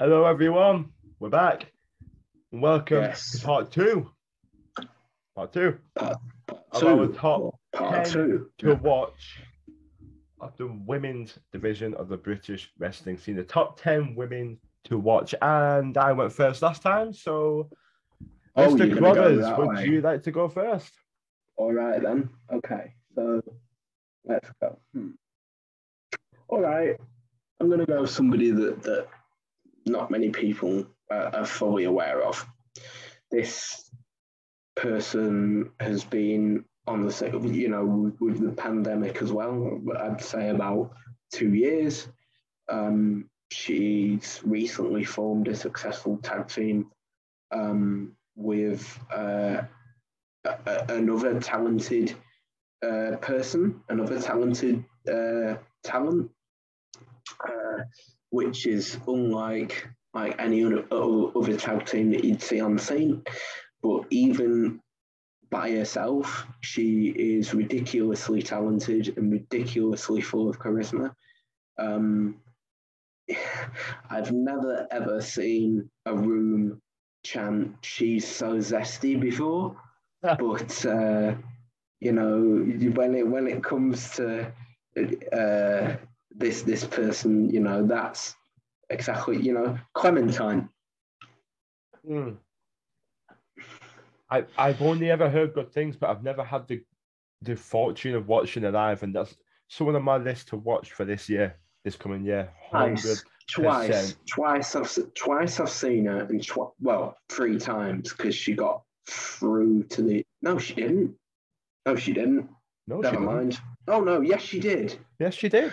Hello, everyone. We're back. And welcome Yes. to part two. Part two of two. our top Part 10 two. to watch of the women's division of the British wrestling scene. The top 10 women to watch. And I went first last time. So, Oh, Mr. go Crothers, would way. you like to go first? All right then. Okay, so let's go. Hmm. All right, I'm gonna go with somebody that that not many people uh, are fully aware of. This person has been on the you know, with, with the pandemic as well. I'd say about two years. Um, she's recently formed a successful tag team um, with. Uh, a- a- another talented uh, person, another talented uh, talent, uh, which is unlike like any other, other tag team that you'd see on the scene. But even by herself, she is ridiculously talented and ridiculously full of charisma. Um, I've never ever seen a room chant "She's so zesty" before but uh, you know when it when it comes to uh, this this person you know that's exactly you know clementine Hmm. I, I've only ever heard good things, but I've never had the, the fortune of watching it live. And that's someone on my list to watch for this year, this coming year. 100 twice twice twice I've twice I've seen her and tw- well three times because she got through to the no she didn't no she didn't No, she never didn't. mind oh no yes she did Yes, she did.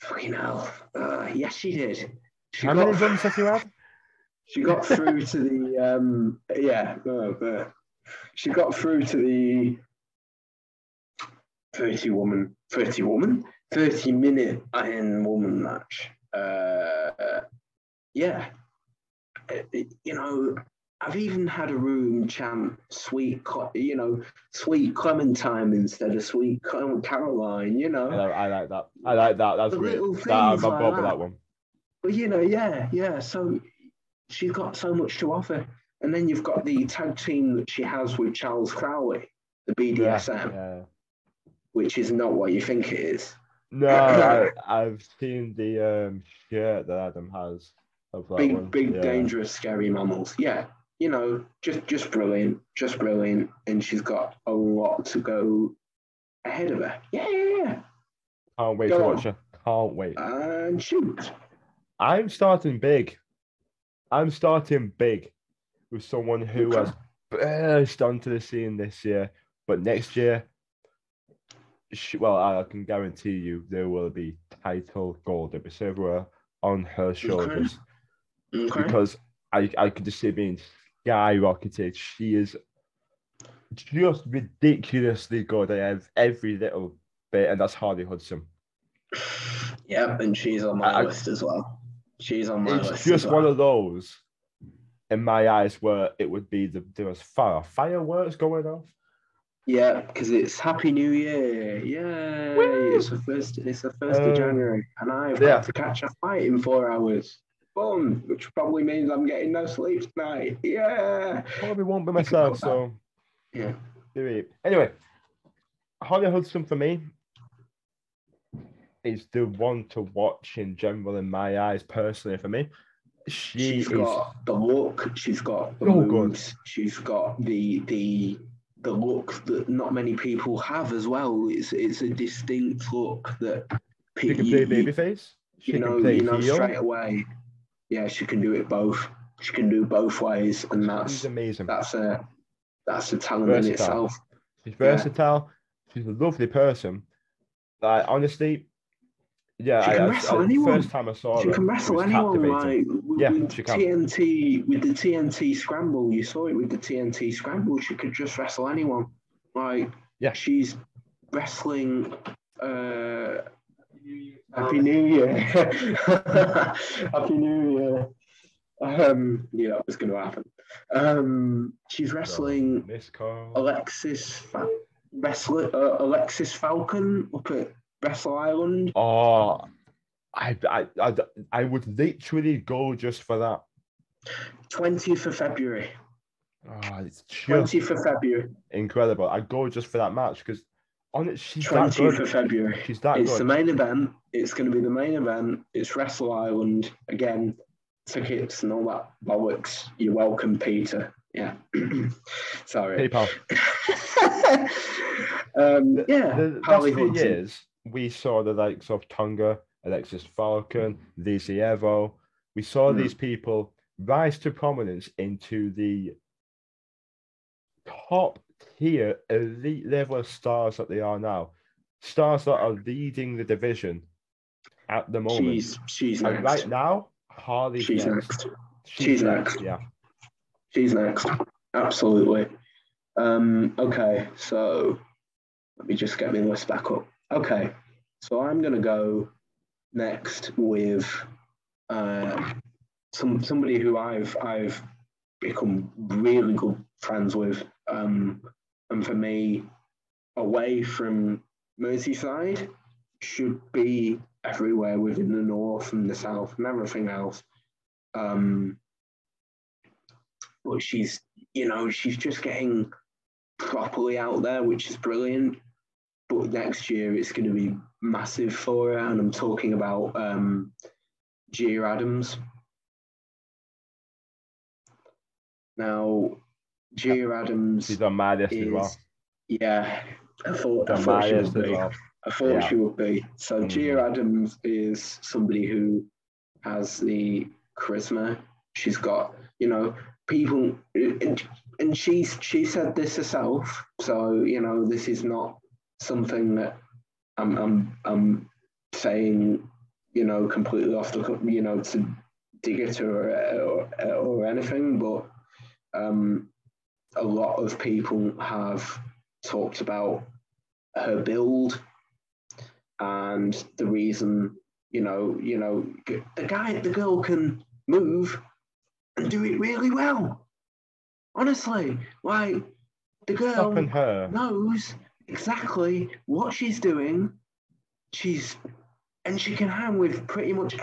Fucking hell uh, yes she did she How got many runs have you had? She got through to the um yeah, uh, uh, she got through to the 30 woman 30 woman 30 minute iron woman match. Uh yeah. Uh, it- you know, I've even had a room chant sweet you know, sweet Clementine instead of sweet Caroline, you know. I, like- I like that. I like that. That's The little That, I'm things like that. that one. But you know, yeah, yeah. So she's got so much to offer. And then you've got the tag team that she has with Charles Crowley, the Yeah, BDSM, yeah. which is not what you think it is. No, I, I've seen the um, shirt that Adam has of that big, one. big, yeah. dangerous, scary mammals. Yeah, you know, just, just brilliant, just brilliant. And she's got a lot to go ahead of her. Yeah, yeah, yeah. Can't wait Go to on. watch her. Can't wait. And shoot. I'm starting big. I'm starting big with someone who Okay. has burst onto the scene this year, but next year, she, well, I can guarantee you there will be title gold silver on her shoulders Okay. because I, I could just see it being skyrocketed. She is just ridiculously good at ev- every little bit, and that's Harley Hudson. Yeah, and she's on my I- list as well. She's on my it's list. just well. one of those in my eyes where it would be the there was fire fireworks going off. Yeah, because it's Happy New Year. Yay! Woo! It's the first. It's the first Um, of January, and I've yeah. got to catch a flight in four hours. Fun, which probably means I'm getting no sleep tonight. Yeah. Probably won't be myself, so Yeah. Anyway, Harley Hudson for me is the one to watch in general in my eyes personally for me. She She's is got the look. She's got the Oh, good. moves. She's got the the the look that not many people have as well. It's it's a distinct look that she pe- can you- play babyface. She you know, you know heel. straight away. Yeah, she can do it both. She can do both ways, and She's that's amazing. that's a that's a talent in itself. She's Yeah. versatile. She's a lovely person. Like honestly, yeah. She I, can I- wrestle I- anyone. First time I saw her. She her, can wrestle anyone. Like with, Yeah, with. TNT with the TNT scramble, you saw it with the TNT scramble. She could just wrestle anyone. Like Yeah. she's wrestling. Uh, Happy New Year! Happy New Year! Um, yeah, that was going to happen. Um, she's wrestling. Alexis Fa- wrestler uh, Alexis Falcon up at Wrestle Island. Oh, I, I, I, I would literally go just for that. 20th of February. Oh, it's just 20th of February. incredible. I'd go just for that match because on it, she's that 20th good. of February. She's that It's the main event. It's going to be the main event. It's Wrestle Island. Again, tickets and all that bollocks. You're welcome, Peter. Yeah. Sorry. PayPal. um, The- yeah. The Harley last few years, we saw the likes of Tonga, Alexis Falcon, Lizzie Evo. We saw Mm. these people rise to prominence into the top tier elite level of stars that they are now. Stars that are leading the division at the moment. She's she's and next. right now, Harley's she's next. next. She's next. Yeah. She's next. Absolutely. Um, okay, so let me just get my list back up. Okay, so I'm gonna go next with uh, some somebody who I've I've become really good friends with. Um, and for me, away from Merseyside should be everywhere within the north and the south and everything else. Um, but she's you know she's just getting properly out there which is brilliant but next year it's going to be massive for her and i'm talking about um Gia Adams now Gia Adams She's on my list as well. is yeah i thought, I thought she would be well. I thought Yeah. she would be. So Mhm. Gia Adams is somebody who has the charisma. She's got, you know, people, and, and she's she said this herself. So you know, this is not something that I'm I'm I'm saying, you know, completely off the, you know, to dig it or, or, or anything, but um, a lot of people have talked about her build and the reason you know you know the guy the girl can move and do it really well. Honestly like the girl knows exactly what she's doing. She's and she can hang with pretty much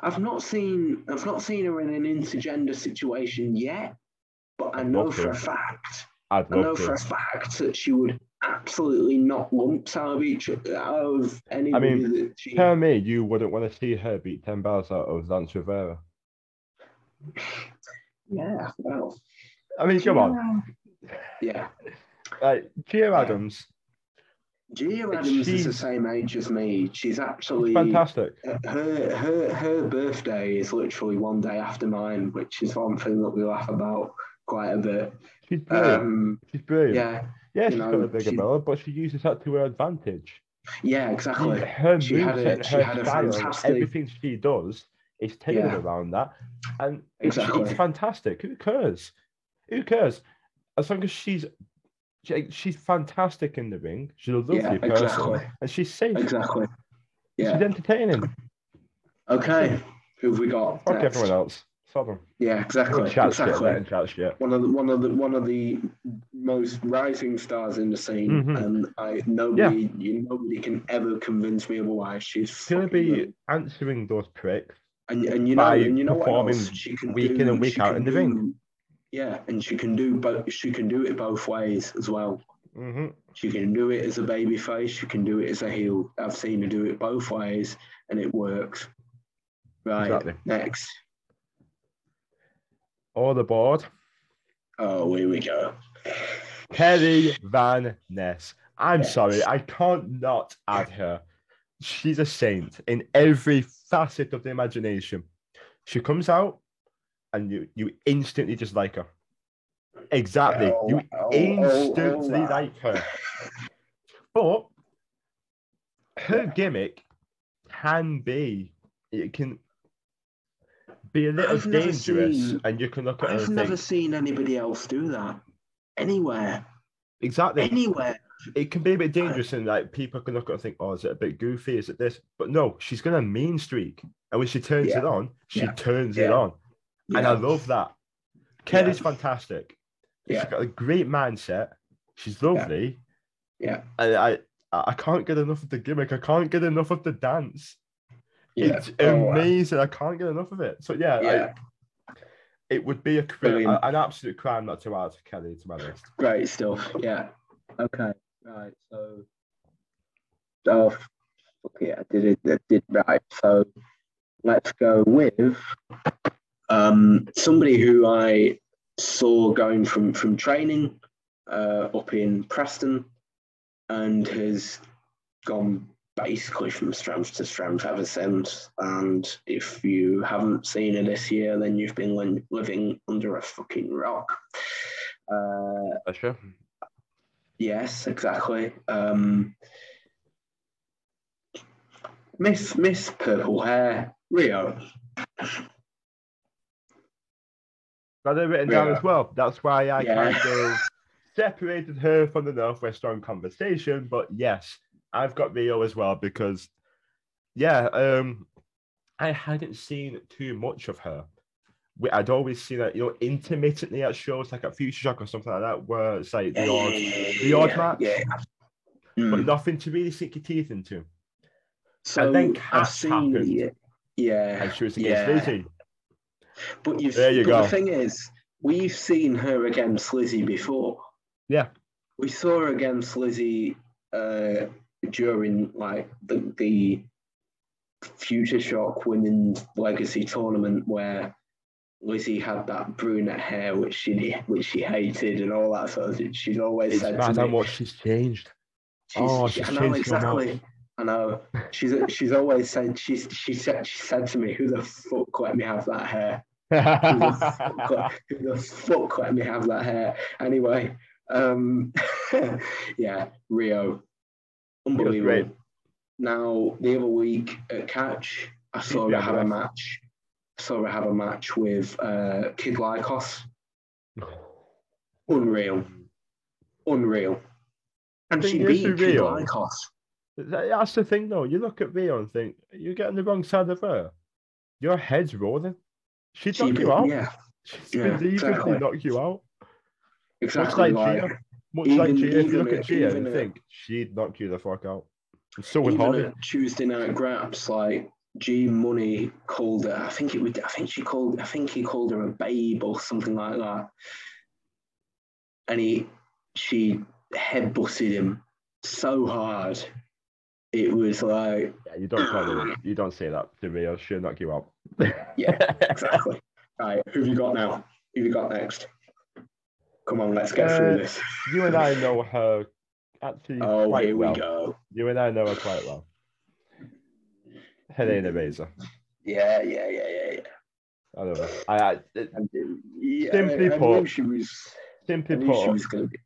i've not seen i've not seen her in an intergender situation yet but i know for to. a fact I'd know love for a fact that she would absolutely not lump out of each out of anybody that she. Tell me you wouldn't want to see her beat 10 bells out of Lance Rivera. Yeah, well, I mean, come on. yeah. Like, Gia Yeah. Adams, Gia Adams is the same age as me. She's actually fantastic. Uh, her her her birthday is literally one day after mine, which is one thing that we laugh about quite a bit. She's brilliant. Um, she's brilliant. yeah, yeah, she's got a bigger she- but she uses that to her advantage. yeah, exactly. her She had a- she her had a style, fantastic- everything she does is tailored Yeah. around that. And it's, Exactly. it's fantastic. Who cares? Who cares? As long as she's she- she's fantastic in the ring. She's a lovely Yeah, person. exactly. And she's safe. Exactly. She's entertaining. Okay. Who have we got? Fuck everyone else. Them. Yeah, exactly. Exactly. Shit. one of the one of the one of the most rising stars in the scene, Mhm. and I nobody you nobody can ever convince me otherwise. She's gonna be good. answering those pricks. and and you know and you know what performing else she can week do, in and week out in the do- ring. Yeah, and she can do both. She can do it both ways as well. hmm She can do it as a baby face. She can do it as a heel. I've seen her do it both ways, and it works. Right. Exactly. Next. All aboard. Oh, here we go. Kelly Van Ness. I'm Yes. sorry, I can't not add her. She's a saint in every facet of the imagination. She comes out and you you instantly just like her. Exactly. Oh, you oh, oh, instantly oh, like her. But her gimmick can be it can be a little I've dangerous seen- and you can look at I've never think, seen anybody else do that anywhere. exactly Anywhere. it can be a bit dangerous and like people can look at it and think, oh, is it a bit goofy? Is it this? But no, she's gonna mean streak. And when she turns Yeah. it on, she Yeah. turns it Yeah. on. And I love that. Kelly's fantastic. Yeah. She's got a great mindset. She's lovely. Yeah. And I I can't get enough of the gimmick. I can't get enough of the dance. Yeah. It's Oh, wow. amazing. I can't get enough of it. So yeah, Yeah. I, it would be a cri- Brilliant. an absolute crime not to add Kelly to my list. Great stuff. Yeah. Okay. Right. So. Oh, fuck yeah! I did it. I did right. So, let's go with um somebody who I saw going from from training uh, up in Preston, and has gone basically from strength to strength ever since. And if you haven't seen her this year, then you've been li- living under a fucking rock. Uh, That's true. Yes, exactly. Um, Miss Miss Purple Hair, Rio. Got it written down Yeah. as well. That's why I Yeah. kind of separated her from the Northwest Strong conversation. But yes, I've got Rio as well because, yeah, um, I hadn't seen too much of her. We- I'd always seen her, you know, intermittently at shows like at Future Shock or something like that, where it's like the odd, the odd yeah, match, Yeah. but Mm. nothing to really sink your teeth into. So then I've seen happened. yeah, yeah, And she was against yeah. Lizzie. But you've There you but go. the thing is, we've seen her against Lizzie before. Yeah. We saw her against Lizzie uh, during like the the Future Shock Women's Legacy tournament where Lizzie had that brunette hair which she which she hated and all that sort of thing. She's always It's said to me, much she's changed. she's, Oh, she- she's I know changed exactly. I know. She's she's always said she's she said she said to me, "Who the fuck let me have that hair? Who the fuck, let- who the fuck let me have that hair?" Anyway, um, yeah, Rio. Unbelievable. Now the other week at Catch, I saw her have a nice. match. Saw her have a match with uh, Kid Lykos. Unreal, unreal. And she beat Kid Rio, Lykos. That's the thing, though. You look at Rio and think you're getting the wrong side of her. Your head's rolling. She knock you out. Yeah, She'd Yeah, exactly. knock you out. exactly. like like, Gia. Much like Even- Gia, if you look at Gia even and a- think she'd knock you the fuck out. And so would even Hardy. at Tuesday night graps, like G Money called her. I think it would. I think she called. I think he called her a babe or something like that. And he, she headbutted him so hard, it was like, Yeah, you don't call her, you don't say that to Rio. She'll knock you out. yeah, exactly. right, who have you got now? Who have you got next? Come on, let's get Uh, through this. You and I know her actually Oh, quite here well. we go. You and I know her quite well. Helena Reza. Yeah, yeah, yeah, yeah, yeah. I don't know. I, I it- And, uh, yeah Simply I put, she was. Simply knew she put, was be.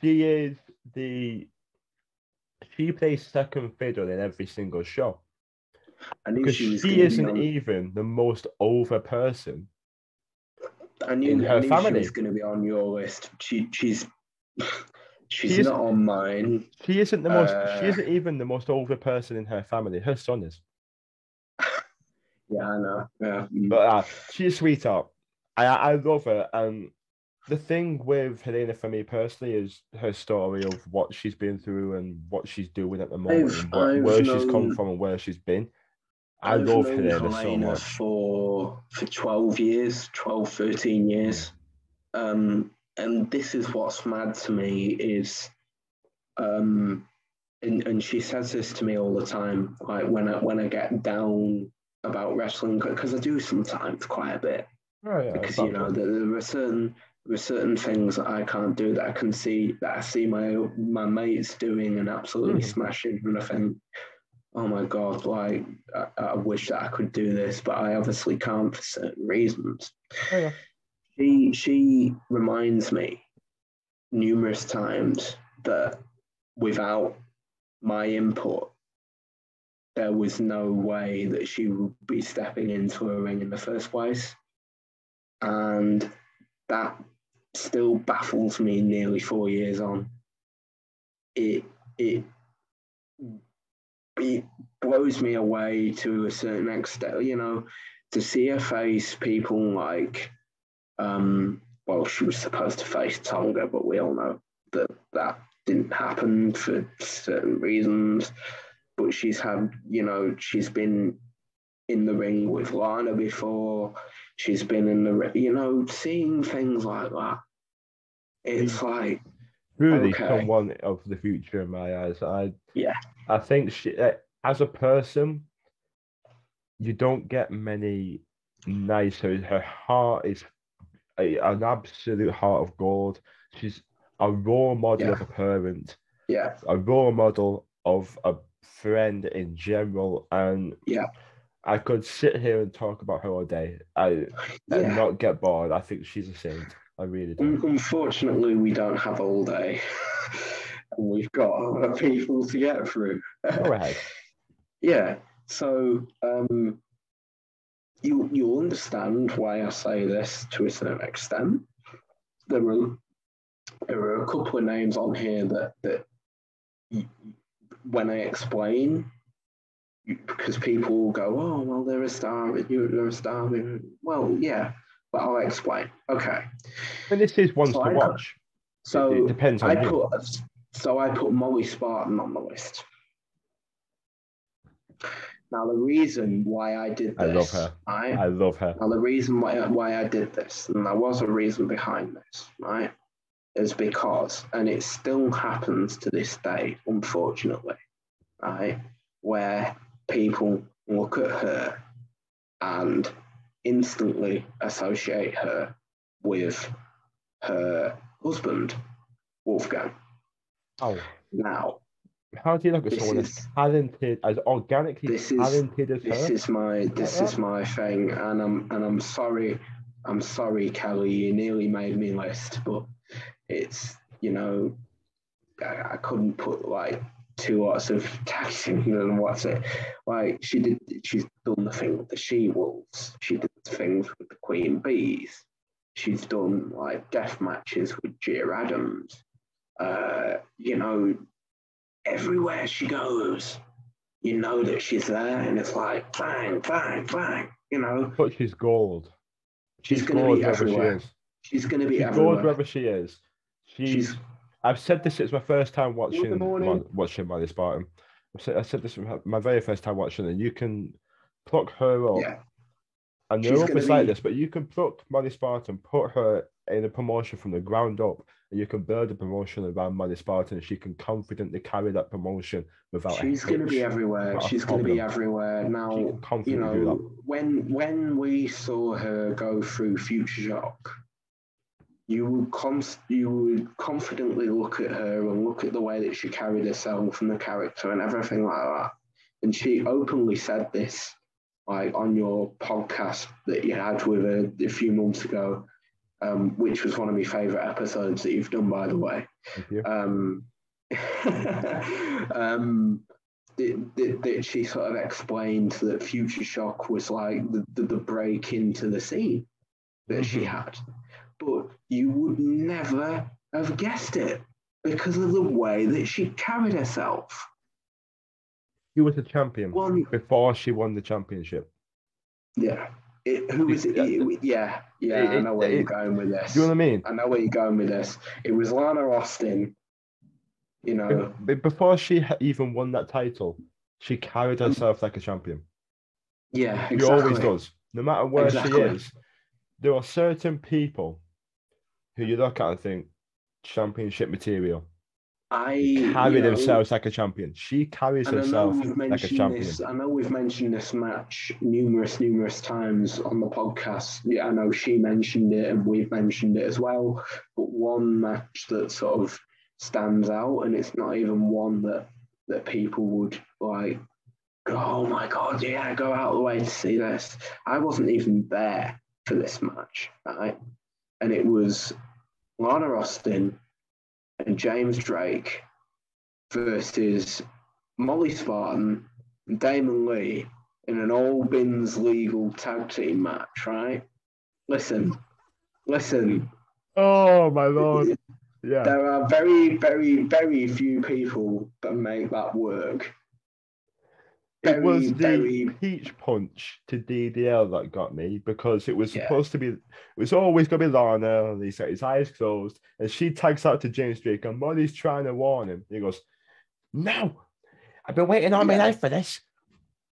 she is the she plays second fiddle in every single show I knew because she was. she isn't on- even the most over person. I knew, in I her knew she family. was going to be on your list. She, she's, she's She not on mine. She isn't the most. Uh, she isn't even the most over person in her family. Her son is, Yeah, I know. Yeah, mm. but uh, she's a sweetheart. I I love her, and the thing with Helena for me personally is her story of what she's been through and what she's doing at the moment, I've- and where, I've where she's come from and where she's been. I I've love Helena so much. for for 12 years, 12, 13 years. Um, and this is what's mad to me is, um, and, and she says this to me all the time, like when I when I get down about wrestling, because I do sometimes quite a bit. Oh, yeah, because you know there, there are certain there are certain things that I can't do that I can see that I see my my mates doing and absolutely Mhm. smashing, and I think, oh my god, like I, I wish that I could do this, but I obviously can't for certain reasons. Oh, yeah. She she reminds me numerous times that without my input. There was no way that she would be stepping into a ring in the first place and that still baffles me nearly four years on. It it it blows me away to a certain extent, you know, to see her face people like um well she was supposed to face Tonga, but we all know that that didn't happen for certain reasons. But she's had, you know, she's been in the ring with Lana before. She's been in the, you know, seeing things like that. It's like, Really, Okay. someone of the future in my eyes. I Yeah. I think she, uh, as a person, you don't get many nicer. Her heart is a, an absolute heart of gold. She's a role model of a parent, yeah, a role model of a friend in general, and Yeah. I could sit here and talk about her all day. I and not get bored. I think she's a saint. I really do. Un- Unfortunately, we don't have all day. and we've got other people to get through. Go ahead. Yeah. So um, you you'll understand why I say this to a certain extent. There are there are a couple of names on here that that y- when I explain, you- because people will go, oh well, they're a star, you're a star. Well, yeah, but I'll explain. Okay. And this is one So to I watch. So it, it depends on I you. put so I put Molly Spartan on the list. Now the reason why I did this, I love her. right? I love her. Now the reason why why I did this, and there was a reason behind this, right, is because, and it still happens to this day, unfortunately, right, where people look at her and instantly associate her with her husband, Wolfgang. Oh, Now, how do you look at someone is- as talented, as organically This is- talented as this her? is my this is my thing, and I'm and I'm sorry, I'm sorry, Kelly. You nearly made me list, but it's you know, I, I couldn't put like two lots of taxing and what's it like. She did. She's done the thing with the she wolves. She did things with the queen bees. She's done like death matches with Gia Adams. Uh, you know, everywhere she goes, you know that she's there, and it's like bang, bang, bang. You know, But she's gold. She's gonna gold be wherever everywhere. she she's going to be She's everywhere. gold wherever she is. She's. She's I've said this. It's my first time watching. Mon- watching Molly Spartan. I've said, I said this was my very first time watching, and you can pluck her up. yeah, And they're beside be- this, but you can pluck Molly Spartan, put her in a promotion from the ground up, and you can build a promotion around Molly Spartan. And she can confidently carry that promotion without. she's going to be everywhere. She's going to be everywhere now. You confidently do that. know, when when we saw her go through Future Shock, you would const- you would confidently look at her and look at the way that she carried herself and the character and everything like that. And she openly said this, like on your podcast that you had with her a few months ago, um, which was one of my favorite episodes that you've done, by the way um, um, that, that, that she sort of explained that Future Shock was like the, the, the break into the scene that she Mhm. had. But you would never have guessed it because of the way that she carried herself. She was a champion One, before she won the championship. yeah. It, who was it? it- Yeah, yeah, I know where it- you're going with this. Do you know what I mean? I know where you're going with this. It was Lana Austin, you know. Be- Before she even won that title, she carried herself like a champion. Yeah, She Um, always does. No matter where Exactly. she is, there are certain people who you look at and think championship material. I Carry you know, themselves like a champion. She carries And I know herself like a champion. this. I know we've mentioned this match numerous, numerous times on the podcast. Yeah, I know she mentioned it, and we've mentioned it as well. But one match that sort of stands out, and it's not even one that that people would like. go, Oh my god! Yeah, go out of the way to see this. I wasn't even there for this match, right? And it was Lana Austin and James Drake versus Molly Spartan and Damon Lee in an all bins legal tag team match, right? Listen, listen, Oh my lord! Yeah, there are very, very, very few people that make that work. It Very, was the very, peach punch to DDL that got me because it was Yeah. supposed to be. It was always gonna be Lana, and he's got his eyes closed, and she tags out to James Drake, and Molly's trying to warn him. He goes, "No, I've been waiting all my life for this."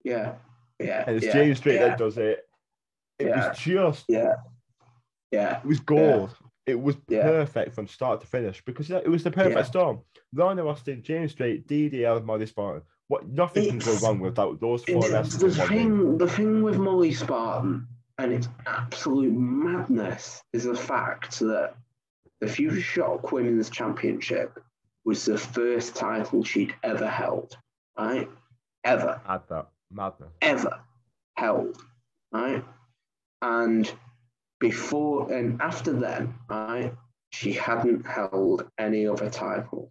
yeah. yeah. and it's yeah, James Drake yeah, that does it. It Yeah. was just, Yeah, yeah, it was gold. It was Yeah. perfect from start to finish because it was the perfect Yeah. storm. Lana Austin, James Drake, DDL, Molly Spartan. What nothing can go wrong with that. Those four It's- wrestlers. the in one ring. thing, the thing with Molly Spartan and its absolute madness is the fact that the Future Shock Women's Championship was the first title she'd ever held, right? Ever, Add that madness. ever held, right? And before and after then, right, she hadn't held any other title.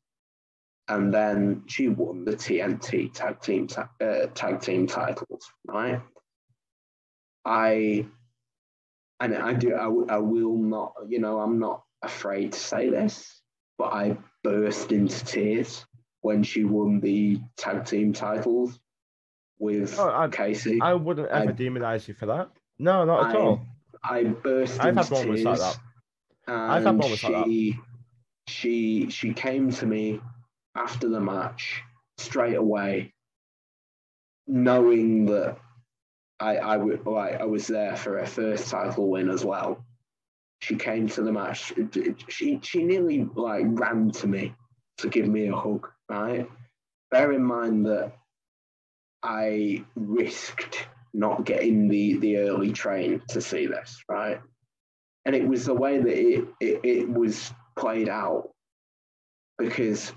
And then she won the TNT tag team ta- uh, tag team titles, right? I and I do I, w- I will not, you know, I'm not afraid to say this, but I burst into tears when she won the tag team titles with Oh, I- Casey. I wouldn't ever I- demonize you for that. No, not at I- all. I burst I've into like tears. that. And I've had moments like that. she, she she came to me after the match straight away, knowing that I I would like I was there for her first title win as well. She came to the match. She she nearly like ran to me to give me a hug. Right. Bear in mind that I risked not getting the the early train to see this. Right and it was the way that it, it, it was played out because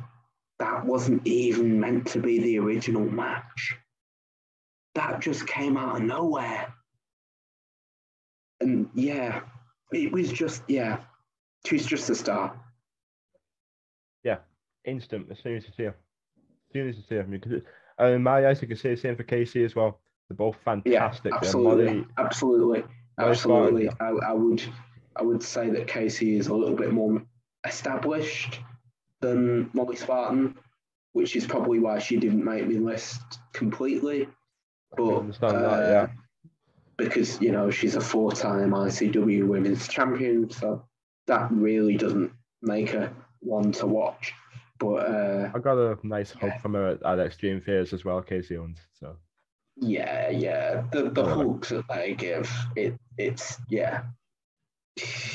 that wasn't even meant to be the original match. That just came out of nowhere. And yeah, it was just, yeah, she's just a star. Yeah, instant as soon as you see her. As soon as you see her. Because and in my eyes, you can say the same for Casey as well. They're both fantastic. They're absolutely, Molly- absolutely, absolutely. I, I would, I would say that Casey is a little bit more established than Molly Spartan, which is probably why she didn't make me list completely. I But understand that, uh, yeah. because you know she's a four-time ICW Women's Champion, so that really doesn't make her one to watch. But uh, I got a nice hug Yeah. from her at, at Extreme Fears as well, Casey Owens. So yeah, yeah, the the hooks that they give, it it's yeah.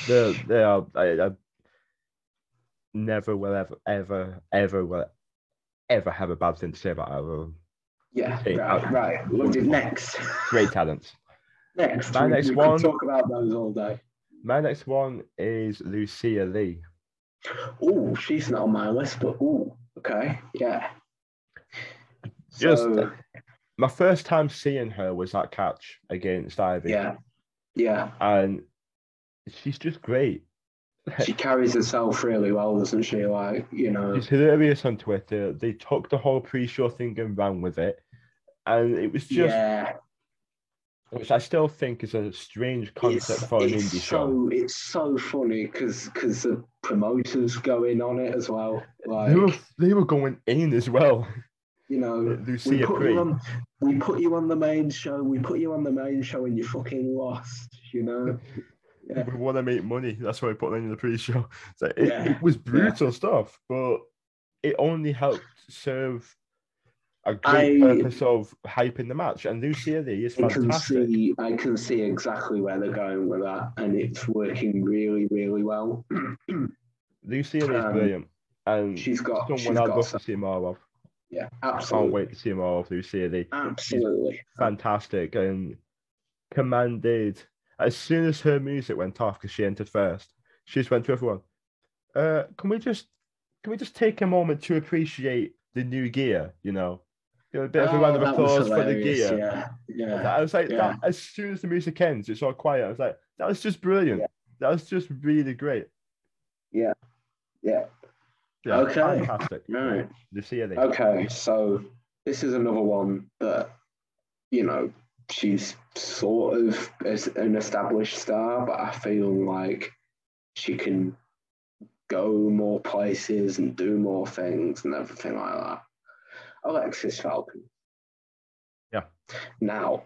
they they are. I, I never will ever ever ever will ever have a bad thing to say about her. Yeah, right, right. Look at next. Great talents. Next, My we, next we one- talk about those all day. My next one is Lucia Lee. Oh, she's not on my list, but oh, okay, yeah. Just So, my first time seeing her was that catch against Ivy. yeah, yeah. And she's just great. She carries herself really well, doesn't she? Like, you know, She's hilarious on Twitter. They took the whole pre-show thing and ran with it. And it was just, yeah. which I still think is a strange concept It's, for an indie so show. it's so funny because because the promoters go in on it as well. Like, They were, they were going in as well. you know, we put Pre. you on, we put you on the main show. We put you on the main show, and you fucking lost. You know. Yeah. We want to make money. That's why I put them in the pre-show. So it, Yeah, it was brutal stuff, but it only helped serve a great I- purpose of hyping the match. And Lucia Lee is I can fantastic. see, I can see exactly where they're going with that, and it's working really, really well. Lucia Lee is Um, brilliant. And she's got, she's someone I'd got, love some- to see more of. yeah, I can't wait to see more of Lucia Lee. absolutely. Fantastic and commanded. As soon as her music went off, because she entered first, she just went to everyone. Uh, can we just can we just take a moment to appreciate the new gear? You know, you know a bit of a Oh, round of applause for the gear. Yeah, yeah. I was like, yeah. that, as soon as the music ends, it's all quiet. I was like, that was just brilliant. Yeah. That was just really great. Yeah. Yeah. Yeah, Okay. fantastic. Right. Lucia. Okay, so this is another one that, you know, she's sort of as an established star, but I feel like she can go more places and do more things and everything like that. Alexis Falcon. Yeah. Now,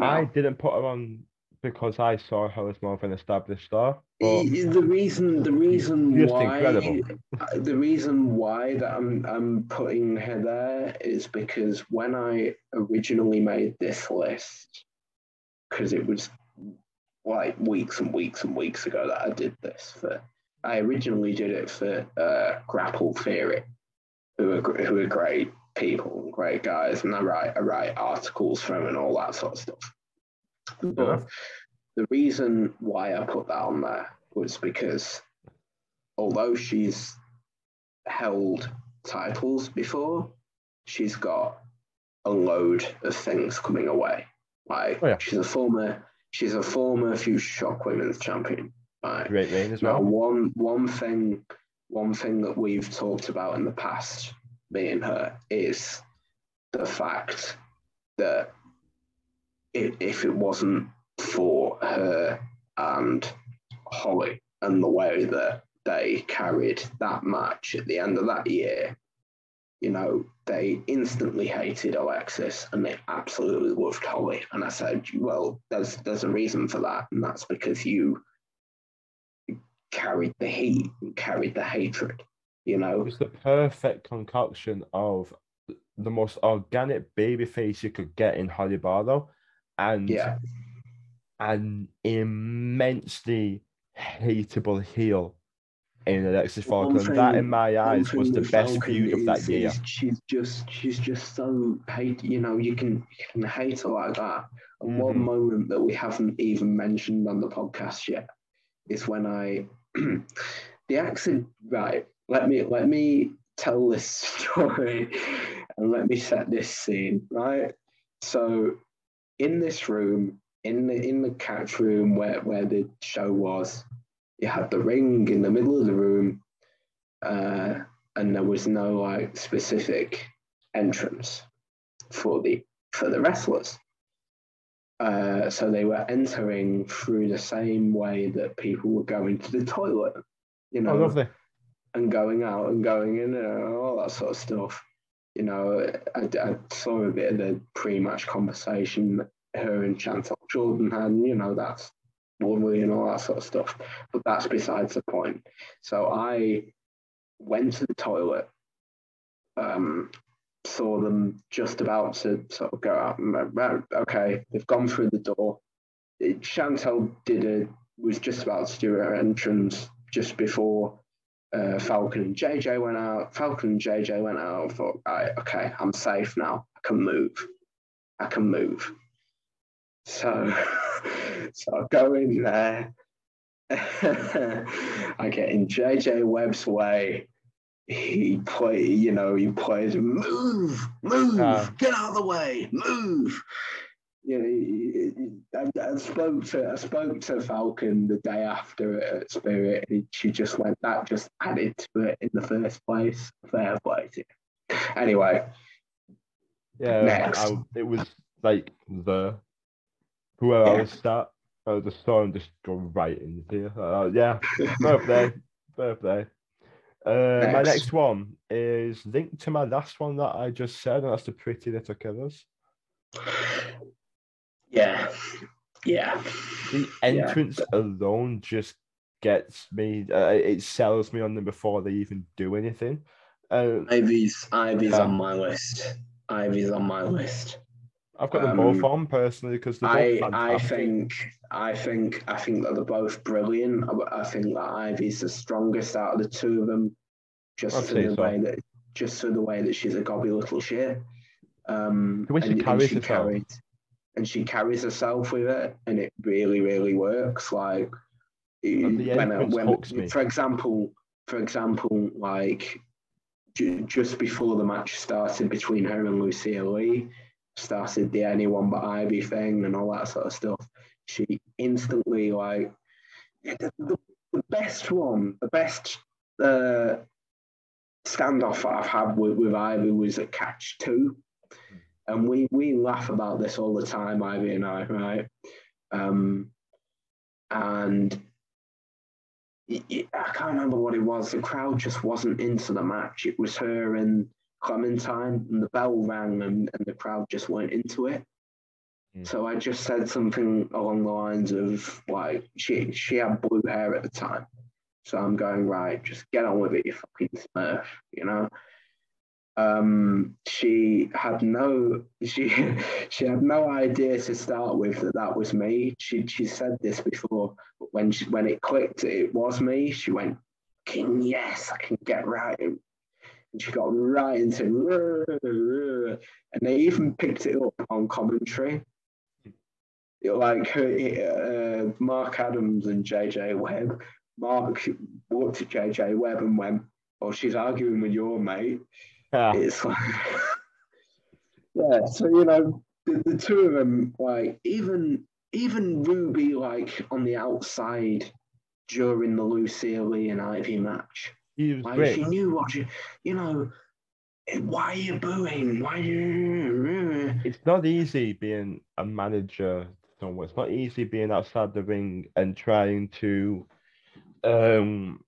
I didn't put her on because I saw her as more of an established star. But the reason the reason just why incredible. the reason why that I'm I'm putting her there is because when I originally made this list, because it was like weeks and weeks and weeks ago that I did this for. I originally did it for uh, Grapple Theory, who are who are great people, great guys, and I write I write articles for them and all that sort of stuff. But the reason why I put that on there was because although she's held titles before, she's got a load of things coming away. Like Oh, yeah. she's a former she's a former Future Shock Women's Champion. Right. great reign as Now well. one one thing one thing that we've talked about in the past, me and her, is the fact that if, if it wasn't for her and Holly and the way that they carried that match at the end of that year, you know, they instantly hated Alexis and they absolutely loved Holly. And I said, well, there's there's a reason for that, and that's because you carried the heat and carried the hatred. You know, it's the perfect concoction of the most organic baby face you could get in Holly Barlow and yeah, an immensely hateable heel in Alexis One Falcon. That, in my eyes, was the best Falcon feud of that is- year. She's just she's just so hate. You know, you can you can hate her like that. And one Mhm. moment that we haven't even mentioned on the podcast yet is when I the accident. Right, let me let me tell this story and let me set this scene. Right, so in this room, in the in the catch room where where the show was, you had the ring in the middle of the room uh, and there was no like specific entrance for the for the wrestlers. Uh, so they were entering through the same way that people were going to the toilet, you know, Oh, and going out and going in and all that sort of stuff. You know, I, I saw a bit of the pre-match conversation her and Chantal Jordan had. And, you know, that's lovely and all that sort of stuff. But that's besides the point. So I went to the toilet, um, saw them just about to sort of go out. and Okay, they've gone through the door. It, Chantal did a was just about to do her entrance just before uh, Falcon and JJ went out. Falcon and JJ went out. I thought, right, okay, I'm safe now. I can move. I can move. So, so I go in there. I get in JJ Webb's way. He play, you know, he plays move, move, Ah. get out of the way, move. You know, he- I, I spoke to I spoke to Falcon the day after at Spirit, and she just went, "That just added to it in the first place." Fair play to you. Anyway, Yeah, Next. I, it was like the whoever I Yeah. was sat, I just saw him just go right into here. Uh, yeah, birthday, birthday. Uh, my Next. next one is linked to my last one that I just said, and that's the Pretty Little Killers. Yeah, yeah, The Yeah. entrance alone just gets me. Uh, it sells me on them before they even do anything. Uh, Ivy's Ivy's Yeah. on my list. Ivy's on my list. I've got them both Um, on personally because I I think I think I think that they're both brilliant. I, I think that Ivy's the strongest out of the two of them, just I'd for the so. way that just for the way that she's a gobby little shit. Um, The way she carries herself. carried, and she carries herself with it, and it really really works. Like when, when for example, for example, like ju- just before the match started between her and Lucia Lee, started the anyone but Ivy thing and all that sort of stuff. She instantly like the, the, the best one, the best uh, standoff I've had with, with Ivy was at Catch Two, and we we laugh about this all the time, Ivy and I, right? Um, and I can't remember what it was. The crowd just wasn't into the match. It was her and Clementine, and the bell rang, and, and the crowd just weren't into it. Mm. So I just said something along the lines of like she she had blue hair at the time. So I'm going right, just get on with it, you fucking smurf, you know. Um, she had no she she had no idea to start with that that was me. She she said this before, but when she, when it clicked, it was me. She went, "King, yes, I can get right." And she got right into, and they even picked it up on commentary. Like uh, Mark Adams and JJ Webb. Mark looked at JJ Webb and went, "Oh, she's arguing with your mate." Yeah. It's like, yeah. So you know, the, the two of them, like even even Ruby, like on the outside during the Lucille Lee and Ivy match, He was like great. she knew what she, you know. Why are you booing? Why are you? It's not easy being a manager somewhere. It's not easy being outside the ring and trying to um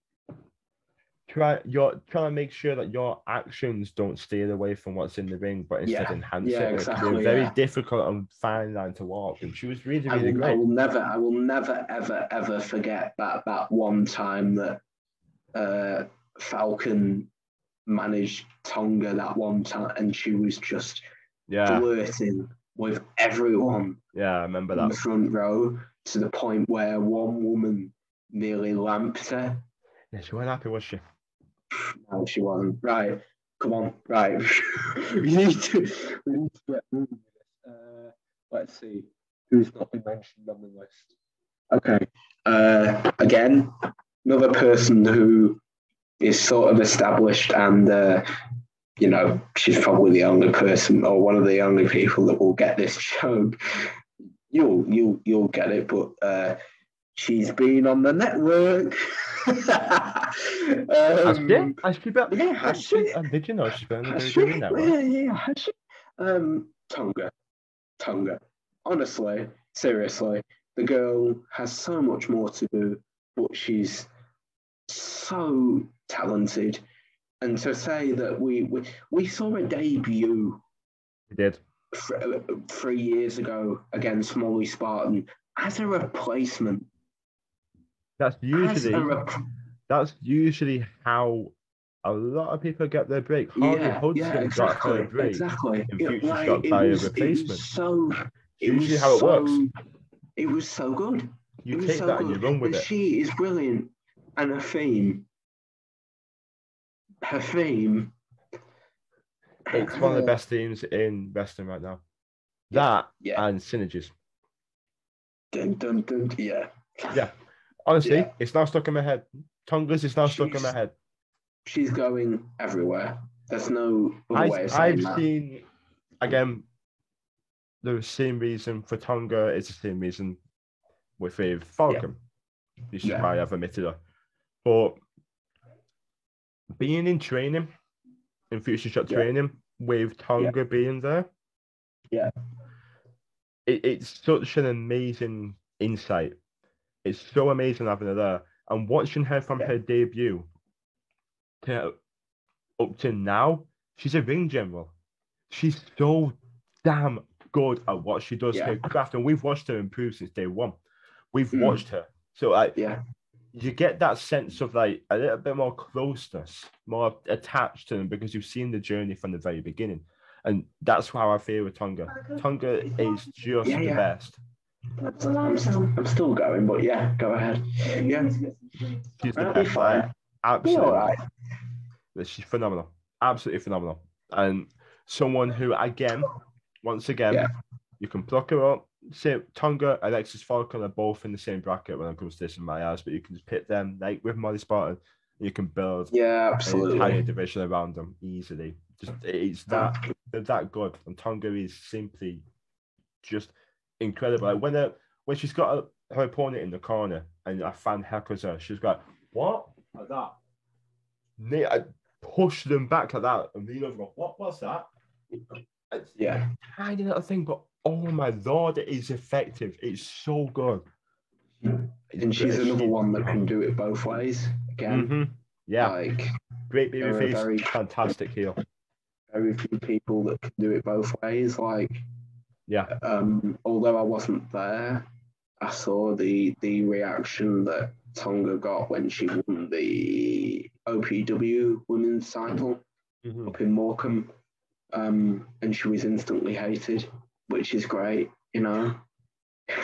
try you're trying to make sure that your actions don't steer away from what's in the ring, but instead Yeah, enhance yeah, it. It's a very yeah. difficult and fine line to walk. And she was really, I really will, I will never, I will never, ever, ever forget that that one time that uh, Falcon managed Tonga that one time, and she was just Yeah, flirting with everyone yeah, I remember in the that. front row to the point where one woman nearly lamped her. Yeah, she wasn't happy, was she? No, she wasn't. Right, come on, right. we need to, we need to get moving. Uh, let's see who's not been mentioned on the list. Okay. Uh, again, another person who is sort of established and uh, you know she's probably the only person or one of the only people that will get this joke. You'll you'll you'll get it, but uh, she's been on the network. Has she? um, Has she been? yeah, has she? uh, Did you know she's been on the network? Yeah, yeah, has she? Um, Tonga, Tonga. Honestly, seriously, the girl has so much more to do, but she's so talented. And to say that we we, we saw a debut She did. three years ago against Molly Spartan as a replacement. That's usually rep- that's usually how a lot of people get their break. Harley yeah, Hudson yeah, got exactly, her break. exactly. in It, Future like, Shock by a was, it replacement. was so. It Usually how it works. so- It was so good. You it take so that and good. you run with it. She is brilliant, and her theme, her theme. It's one of the best themes in wrestling right now. Yeah, That Yeah. and synergies. Dun, dun, dun, yeah. Yeah. Honestly, Yeah. it's now stuck in my head. Tonga's is now stuck in my head. She's going everywhere. There's no other way I, of saying I've that. seen again the same reason for Tonga is the same reason with a Falcon. This is Yeah. why I've omitted her. But being in training, in Future Shock Yeah. training, with Tonga being there, Yeah. it, it's such an amazing insight. It's so amazing having her there. And watching her from her debut to up to now, she's a ring general. She's so damn good at what she does. Yeah. Her craft, and we've watched her improve since day one. We've Mm. watched her. So like Yeah. you get that sense of like a little bit more closeness, more attached to them because you've seen the journey from the very beginning. And that's how I feel with Tonga. Tonga is just Yeah, the yeah. best. I'm, st- I'm still going, but yeah, go ahead. Yeah. She's the That'll be best. fine. absolutely. all right. She's phenomenal. Absolutely phenomenal. And someone who, again, once again, Yeah. you can pluck her up. Say Tonga, Alexis Falcon are both in the same bracket when it comes to this in my eyes, but you can just pit them like with Molly Spartan. And you can build Yeah, absolutely an entire division around them easily. Just it's that they're that good. And Tonga is simply just incredible. Like when they when she's got her, her opponent in the corner and a fan heckles her, she's got what like that. I push them back like that and lean over. and go, What was that? It's Yeah. a tiny little thing, but oh my lord, it is effective. It's so good. And she's another one that can do it both ways. Again, hmm Yeah, like great baby face, very- fantastic heel. very few people that can do it both ways. Like Yeah. Um, although I wasn't there, I saw the the reaction that Tonga got when she won the OPW women's title Mhm. up in Morecambe, um, and she was instantly hated, which is great, you know.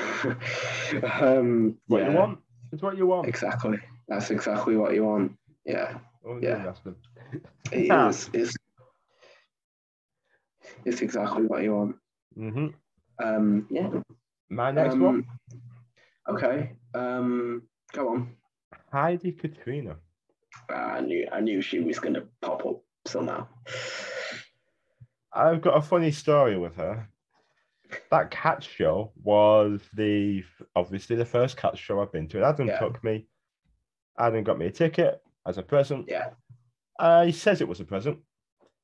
um, What yeah, you want? It's what you want. exactly. That's exactly what you want. Yeah, Oh, yeah. it is. It's, it's exactly what you want. Hmm Um, yeah. My next um, one, Okay. Um, go on. Heidi Katrina. I knew I knew she was gonna pop up somehow. I've got a funny story with her. That Catch show was the obviously the first Catch show I've been to. Adam Yeah. took me. Adam got me a ticket as a present. Yeah. Uh, he says it was a present.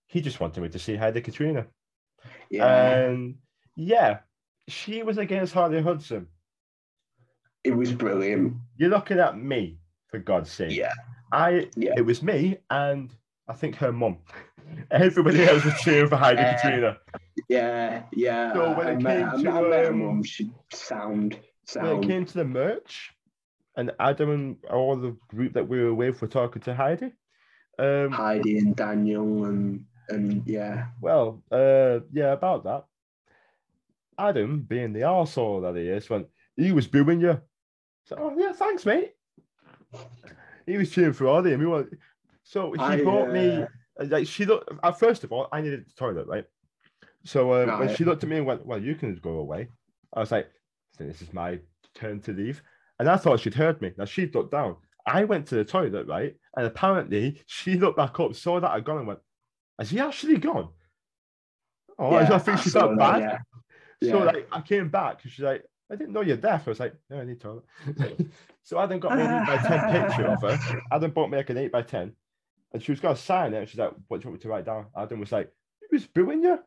He just wanted me to see Heidi Katrina. Yeah. And yeah, she was against Harley Hudson. it was brilliant. You're looking at me, for God's sake. Yeah. I Yeah. it was me and I think her mum. Everybody else was cheering for Heidi Uh, Katrina. Yeah. Yeah. So when I, it met, came I, to, met- I met her um, mum. She sound When it sound. came to the merch, and Adam and all the group that we were with were talking to Heidi. Um, Heidi and Daniel and and yeah. well, uh, yeah, about that. Adam, being the arsehole that he is, went, he was booing you. So, oh, yeah, thanks, mate. He was cheering for all we went, so he I, bought me, uh, like, she looked, uh, first of all, I needed the toilet, right? So um, when she looked at me and went, well, you can go away. I was like, this is my turn to leave. And I thought she'd heard me. Now she looked down. I went to the toilet, right? And apparently she looked back up, saw that I'd gone and went, has he actually gone? Oh, I think she saw felt that, bad. Yeah. So Yeah. like I came back and she's like, I didn't know you're deaf. I was like, no, I need toilet. so Adam got me an 8 by 10 picture of her. Adam bought me like an 8 by 10 and she was going to sign it. And she's like, what do you want me to write down? Adam was like, he was booing you.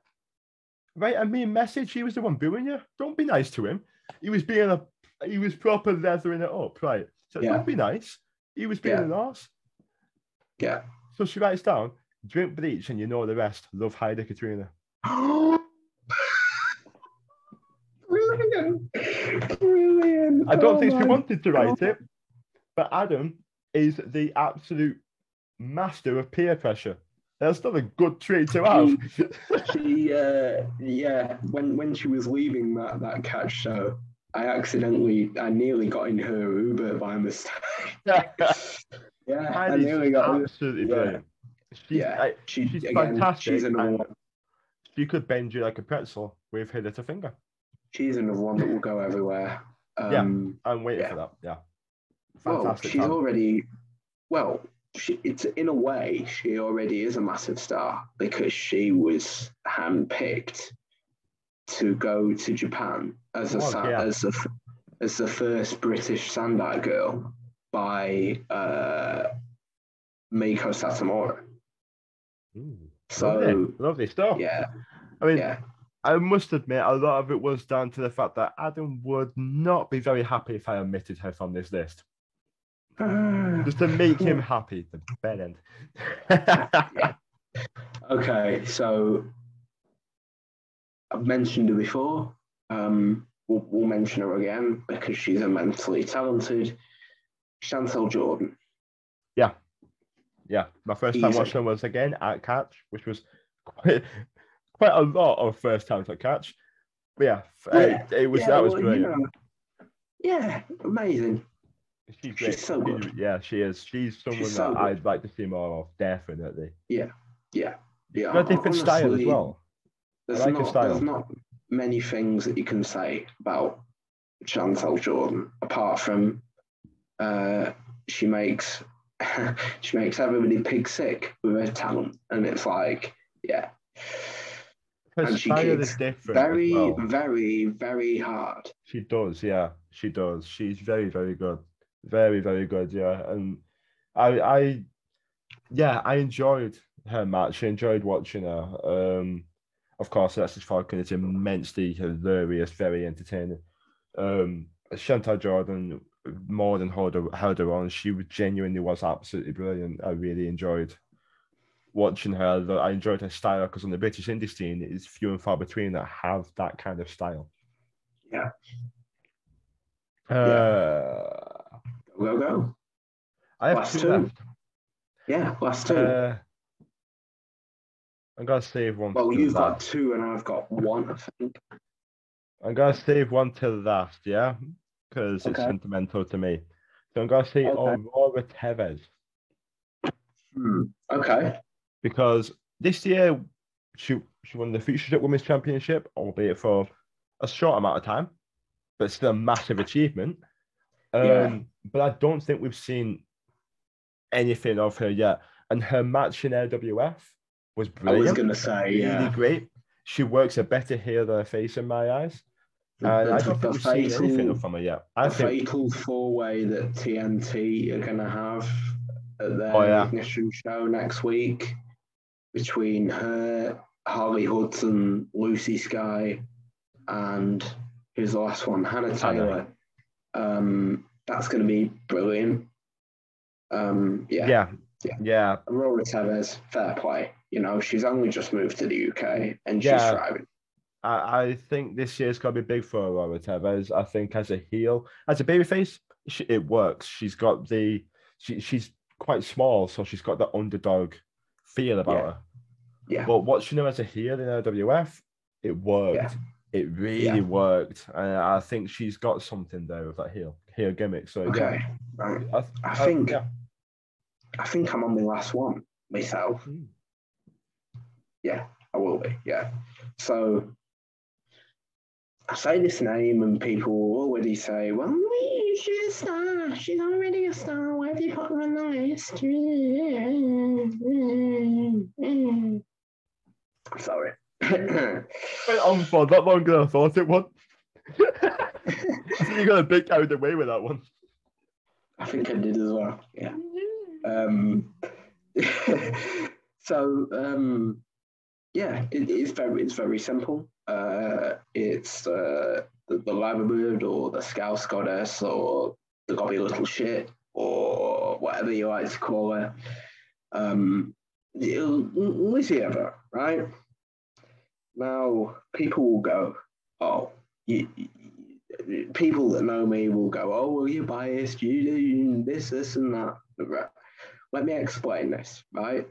Right? And me a message, he was the one booing you. Don't be nice to him. He was being a, he was proper leathering it up, right? So Yeah. don't be nice. He was being Yeah. an arse. yeah. So she writes down, drink bleach and you know the rest. Love Heidi Katrina. Brilliant. Brilliant. I don't Oh think she wanted to write God. it, but Adam is the absolute master of peer pressure. That's not a good trait to have. she uh yeah when when she was leaving that that catch show i accidentally i nearly got in her uber by mistake yeah i Heidi's nearly got in- absolutely yeah. brilliant. She's, Yeah. like, she, she's again, fantastic. she's another one she could bend you like a pretzel with her little finger. she's another one that will go everywhere Yeah. um I'm waiting Yeah. for that. Yeah. well Fantastic. she's talent. already well she, it's in a way she already is a massive star because she was handpicked to go to Japan as a Was, yeah. as the as the first British Sendai girl by uh, Meiko Satomura. Ooh, So lovely. lovely stuff. yeah, I mean, yeah, I must admit, a lot of it was down to the fact that Adam would not be very happy if I omitted her from this list. Just to make him happy, the bed end. Okay, so I've mentioned her before. Um, we'll, we'll mention her again because she's immensely talented. Chantel Jordan. Yeah, my first time Easy. watching was again at Catch, which was quite, quite a lot of first times at Catch. But yeah, Yeah. it was Yeah, that was well, you brilliant. know, yeah, amazing. She's great. so She's- good. yeah, she is. She's someone so that good. I'd like to see more of, definitely. Yeah, yeah. Got a different style as well. There's like not. There's not many things that you can say about Chantel Jordan apart from uh, she makes she makes everybody pig sick with her talent, and it's like, yeah, and she kicks very, well. very, very hard. She does, yeah, she does. She's very, very good, very, very good, yeah. And I, I, yeah, I enjoyed her match. I enjoyed watching her. Um, of course, that's just Falcon. It's immensely hilarious, very entertaining. Um, Jordan more than held her, held her on. She genuinely was absolutely brilliant. I really enjoyed watching her. I enjoyed her style because on the British indie scene, it's few and far between that have that kind of style. Yeah. Uh, Go go. I have Last two two. left. Yeah, last two. Uh, I'm gonna save one. well, you've got two, and I've got one. I think. I'm gonna save one till last, yeah, because it's sentimental to me. So I'm gonna say Okay. Aurora Teves Hmm. Okay. because this year she she won the Future Shock Women's Championship, albeit for a short amount of time, but still a massive achievement. Um, Yeah. But I don't think we've seen anything of her yet. And her match in LWF was brilliant. I was going to say, really yeah. great. She works a better heel than a face in my eyes. The, And I don't think we've seen anything fatal, from her yet. I the think fatal four way that TNT are going to have at their Oh, yeah. ignition show next week between her, Harley Hudson, Lucy Sky, and who's the last one? Hannah Taylor. Um, that's going to be brilliant. Um, yeah. yeah, Yeah. yeah, Aurora Teves, fair play. You know, she's only just moved to the UK and she's Yeah. thriving. I, I think this year's going to be big for Aurora Teves. I think as a heel, as a babyface, she, it works. She's got the she, she's quite small, so she's got the underdog feel about Yeah. her. Yeah. But watching her as a heel in LWF, it worked. Yeah. It really Yeah. worked, and I think she's got something there with that heel heel gimmick. So Okay. Right. I, I think yeah. I think I'm on my last one myself. Hmm. Yeah, I will be. Yeah. So I say this name and people already say, well, she's a star. She's already a star. Why have you put her on the list? Sorry. went on for that longer than I thought it would. I think you got a bit carried away with that one. I think I did as well. Yeah. Um, so um, yeah, it is very it's very simple. Uh, it's uh, the, the Labrador or the Scouse Goddess or the Gobby Little Shit or whatever you like to call her. Um, Lizzie Evo, right? Now people will go, oh, you, you- people that know me will go, oh, well, you're biased, you do this, this, and that. Let me explain this, right?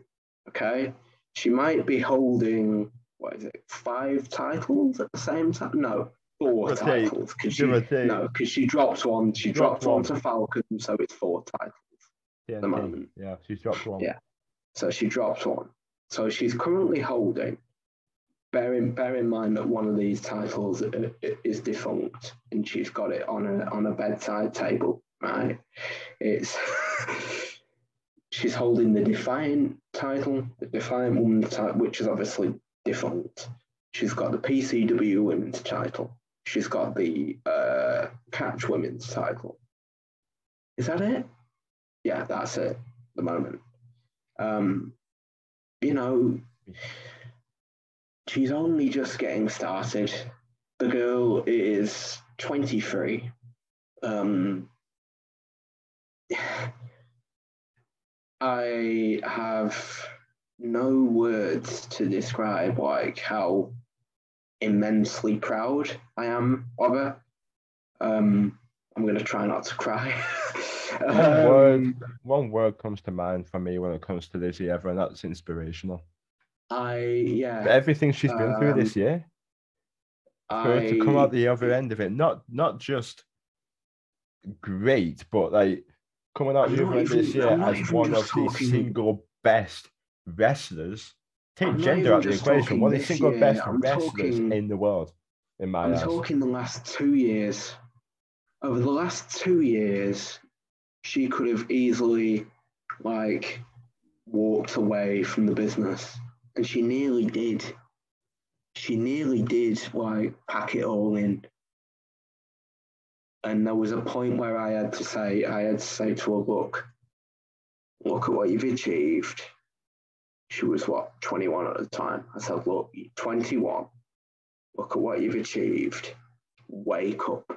Okay. She might be holding, what is it, five titles at the same time? No, four Give titles. Because she, Give or take. no, because she dropped one. She Dropped dropped, one to Falcon, so it's four titles. TNT. moment. Yeah, she's dropped one. Yeah. So she dropped one. So she's currently holding. Bear in, bear in mind that one of these titles is defunct, and she's got it on a on a bedside table. Right? It's she's holding the Defiant title, the Defiant Woman title, which is obviously defunct. She's got the PCW Women's title. She's got the uh, Catch Women's title. Is that it? Yeah, that's it. The moment. Um, you know, she's only just getting started. The girl is 23. Um, I have no words to describe like how immensely proud I am of her. Um, I'm gonna try not to cry. One Um, word, one word comes to mind for me when it comes to Lizzie Evo, and that's inspirational. I yeah. Everything she's been through this Um, year, for her to come out the other end of it, not not just great, but like coming out the other end this year as one of the single best wrestlers. Take I'm gender out of the equation. One of the single year, best I'm wrestlers talking- in the world, in my I'm eyes. talking the last two years. Over the last two years, she could have easily, like, walked away from the business, and she nearly did. She nearly did, like, pack it all in. And there was a point where I had to say, I had to say to her, look, look at what you've achieved. She was what, 21 at the time. I said, look, you're 21 look at what you've achieved. Wake up.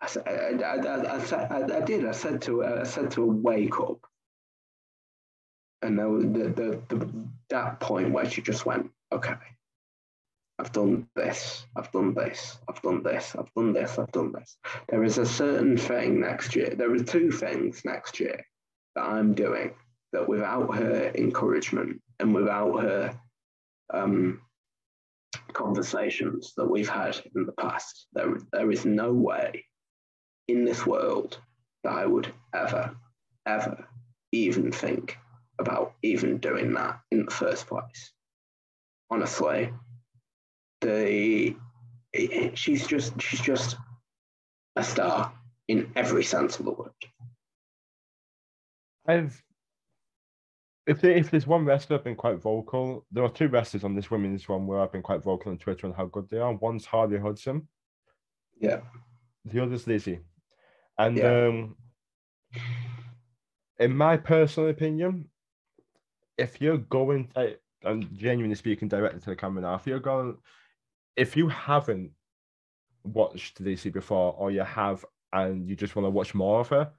I said, I, I, I, I did. I said to her, I said to her, wake up. and there was the, the, the that point where she just went, okay, I've done this, I've done this, I've done this, I've done this, I've done this. There is a certain thing next year. There are two things next year that I'm doing that without her encouragement and without her um, conversations that we've had in the past, there, there is no way in this world that I would ever, ever even think about even doing that in the first place. Honestly, the she's just she's just a star in every sense of the word. I've if there, if there's one wrestler I've been quite vocal, there are two wrestlers on this women's one where I've been quite vocal on Twitter on how good they are. One's Harley Hudson. Yeah. The other's Lizzie. And Yeah. um in my personal opinion, if you're going I, I'm genuinely speaking directly to the camera now, if you're going if you haven't watched Lizzie before or you have and you just want to watch more of her,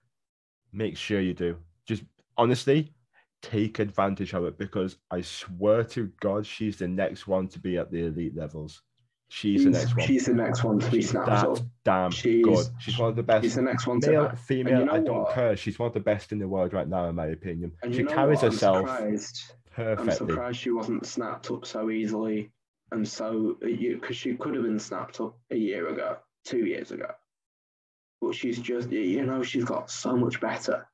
make sure you do. Just honestly, take advantage of it because I swear to God, she's the next one to be at the elite levels. She's, the next one. She's the next one to be She's snapped that up. damn She's- good. She's one of the best. She's the next one to Male, female, you know I don't what? care. She's one of the best in the world right now, in my opinion. And she carries herself surprised. I'm surprised she wasn't snapped up so easily and so because she could have been snapped up a year ago, two years ago. But she's just you know she's got so much better,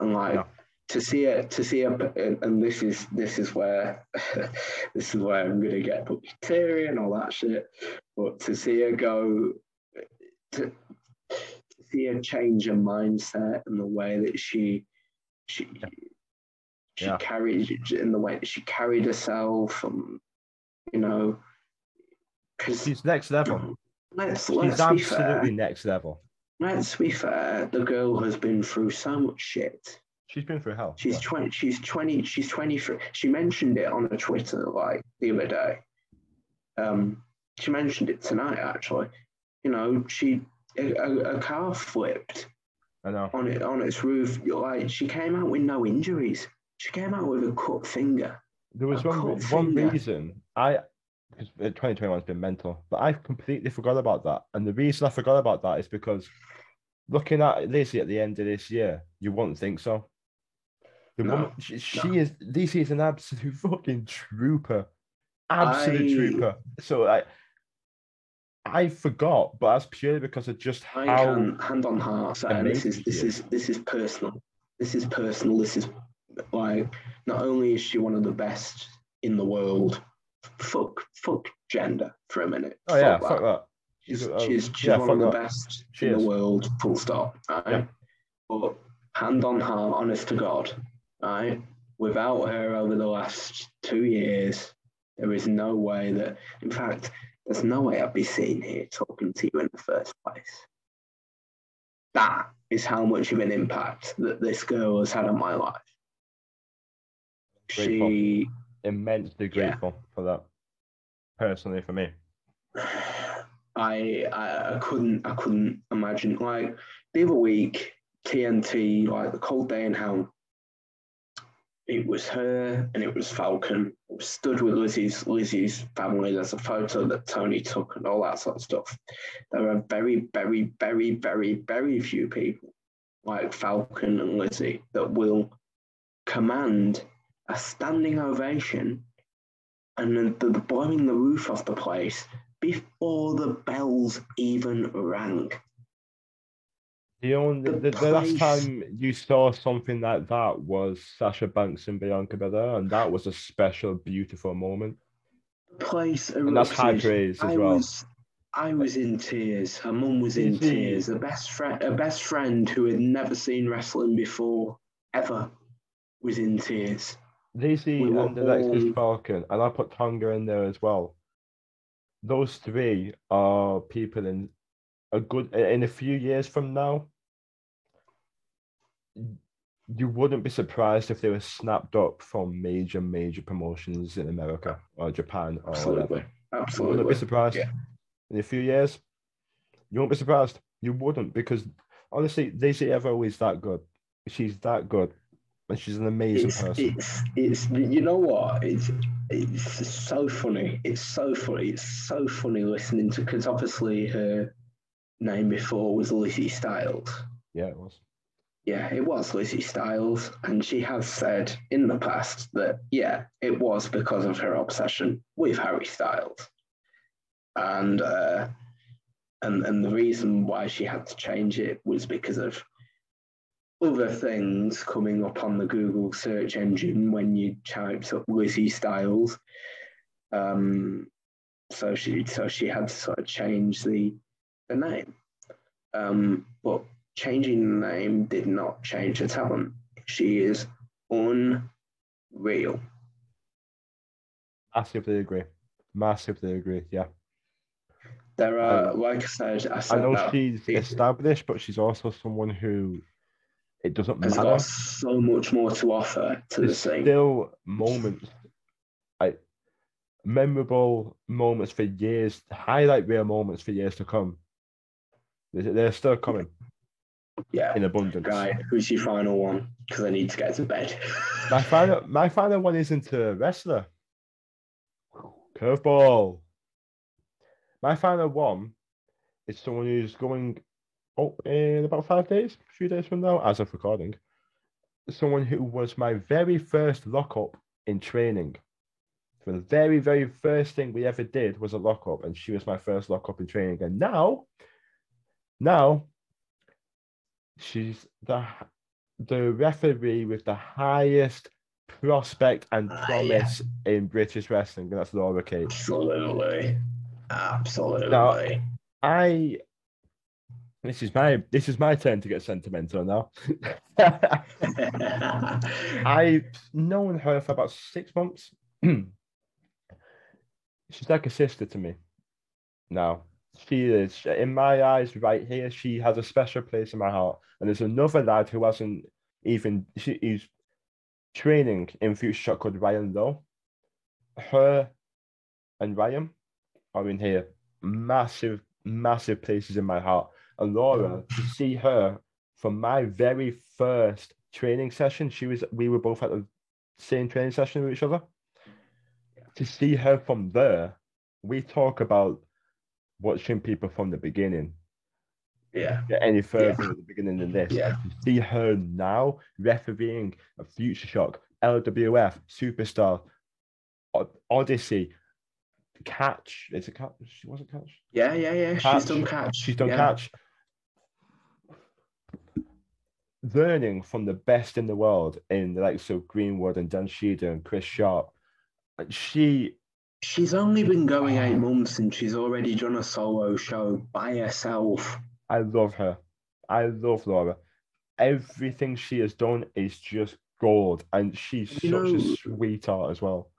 and like Yeah. To see her to see her and, this is this is where this is where I'm gonna get teary and all that shit. But to see her go to, to see her change her mindset and the way that she she she Yeah. carried in the way that she carried herself and you know because She's next level. let's She's let's be absolutely fair next level. let's be fair the girl has been through so much shit She's been through hell. she's Yeah. 20 she's 20 she's 23 she mentioned it on her twitter like the other day um she mentioned it tonight actually you know she a, a, a car flipped I know. on it on its roof like she came out with no injuries she came out with a cut finger There was one one reason I because 2021 has been mental, but I completely forgot about that. And the reason I forgot about that is because looking at Lizzie at the end of this year, you wouldn't think so. The No, woman, she, she is Lizzie is an absolute fucking trooper, absolute I- trooper. So I, I forgot, but that's purely because of just I can hand on heart this is this is this is personal. This is personal. This is like not only is she one of the best in the world. Fuck, fuck gender for a minute. oh yeah, Fuck fuck that. that. She's She's, uh, she's, she's yeah, one of the that. best She in is. the world. Full stop. Right. Yeah. But hand on heart, honest to God, right? Without her over the last two years, there is no way that. In fact, there's no way I'd be sitting here talking to you in the first place. That is how much of an impact that this girl has had on my life. Grateful. She, Immensely Yeah. grateful for that. Personally, for me. I, I I couldn't I couldn't imagine like the other week TNT like the cold day in hell. It was her and it was Falcon. Stood with Lizzie's Lizzie's family. There's a photo that Tony took and all that sort of stuff. There are very very very very very few people like Falcon and Lizzie that will command a standing ovation and the, the blowing the roof off the place before the bells even rang. The only The the, last time you saw something like that was Sasha Banks and Bianca Belair, and that was a special, beautiful moment. The place And that's high praise as I well. was I was in tears. Her mum was in tears. A best friend a best friend who had never seen wrestling before, ever, was in tears. Lacey We and Alexis all- Falcon, and I put Tonga in there as well. Those three are people in a good in a few years from now. You wouldn't be surprised if they were snapped up from major, major promotions in America or Japan or Absolutely. whatever. You wouldn't Absolutely. be surprised. Yeah. In a few years, you won't be surprised. You wouldn't because honestly, Lizzie Evo is that good. She's that good. and she's an amazing it's, person. it's it's you know what it's it's so funny it's so funny it's so funny listening to because obviously her name before was Lizzie Styles Yeah, it was. Yeah it was Lizzie Styles and she has said in the past that yeah it was because of her obsession with Harry Styles and uh and and the reason why she had to change it was because of other things coming up on the Google search engine when you typed up Lizzie Styles. Um, so she so she had to sort of change the the name. Um, but changing the name did not change her talent. She is unreal. Massively agree. Massively agree. Yeah. There are, Um, like I said, I I know she's it's- established, but she's also someone who it doesn't has matter. got so much more to offer to the There's scene. still moments, like memorable moments for years, highlight reel moments for years to come. They're still coming yeah. in abundance. Right, who's your final one? Because I need to get to bed. My final, my final one isn't a wrestler. Curveball. My final one is someone who's going up in about five days, a few days from now, as of recording. Someone who was my very first lockup in training. For the very, very first thing we ever did was a lockup, and she was my first lockup in training. And now, now, she's the the referee with the highest prospect and ah, yeah. promise in British wrestling, and that's Laura Kate. Absolutely. Absolutely. Now- I this is my this is my turn to get sentimental now. I've known her for about six months. She's like a sister to me. Now she is in my eyes right here. She has a special place in my heart. And there's another lad who hasn't even she, he's training in Future Shock called Ryan Lowe. Her and Ryan are in here. Massive, massive places in my heart. And Laura, to see her from my very first training session, she was we were both at the same training session with each other. To see her from there, we talk about watching people from the beginning. yeah. Get any further at the beginning than this. Yeah. See her now refereeing a Future Shock, LWF, Superstar, Odyssey, Catch. Is it Catch? She wasn't Catch. Yeah, yeah, yeah. Catch. She's done catch. She's done yeah. catch. Learning from the best in the world in the likes of Greenwood and Dan Sheeder and Chris Sharp. She, She's only been going eight months and she's already done a solo show by herself. I love her. I love Laura. Everything she has done is just gold, and she's You such know- a sweetheart as well.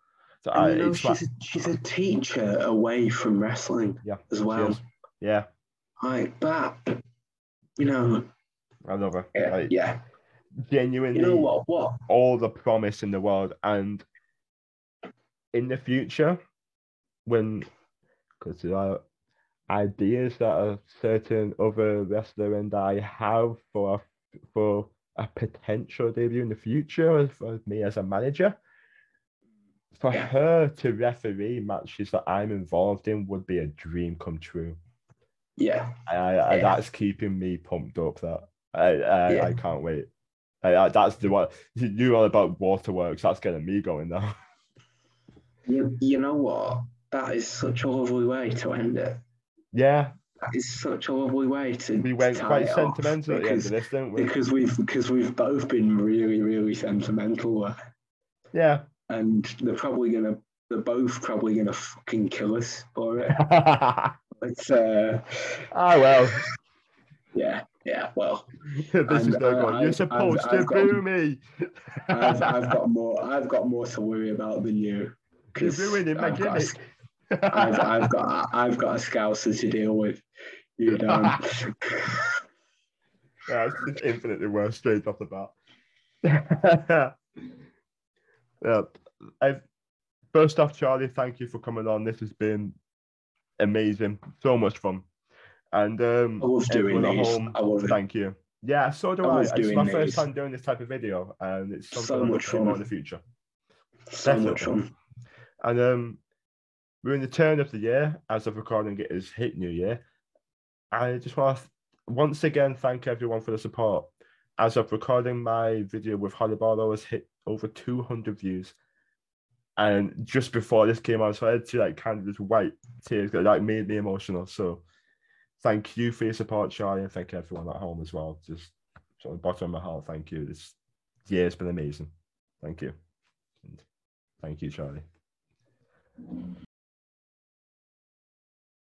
So I, you uh, know, it's like, she's a, she's a teacher away from wrestling yeah, as well. yeah, Like that, you know, I love her. yeah, Like, yeah. genuinely, You know what? What? all the promise in the world and in the future when because there are ideas that a certain other wrestler and I have for a, for a potential debut in the future for me as a manager for Yeah. her to referee matches that I'm involved in would be a dream come true. Yeah, I, I, Yeah. that's keeping me pumped up. That I I, Yeah. I can't wait. I, that's the one you knew all about waterworks. That's getting me going now. you, you know what? That is such a lovely way to end it. Yeah, That is such a lovely way to. we went tie quite sentimental at the end because, of this, didn't we? because we've because we've both been really really sentimental. Yeah. and they're probably gonna they're both probably gonna fucking kill us for it. ah But uh, well, yeah, yeah. Well, this is And, not uh, going. You're supposed I've- to I've got- boo me. I've, I've got more. I've got more to worry about than you. You're ruining my gimmick. I've, I've got I've got a scouser to deal with. You don't. Yeah, it's just infinitely worse straight off the bat. yeah, I've first off, Charlie, thank you for coming on. This has been amazing, so much fun, and um, I love doing these. home, I love it. thank you. Yeah, so do I I. It's my first time doing this type of video, and it's something So much fun. in the future. So much Definitely. fun. And um, we're in the turn of the year as of recording it is hit New Year. I just want to once again thank everyone for the support. As of recording my video with Holly Barlow has hit over 200 views. And just before this came out, so I had to like kind of just wipe tears that like made me emotional. So thank you for your support, Charlie, and thank everyone at home as well. Just from the bottom of my heart, thank you. This year's been amazing. Thank you. And thank you, Charlie.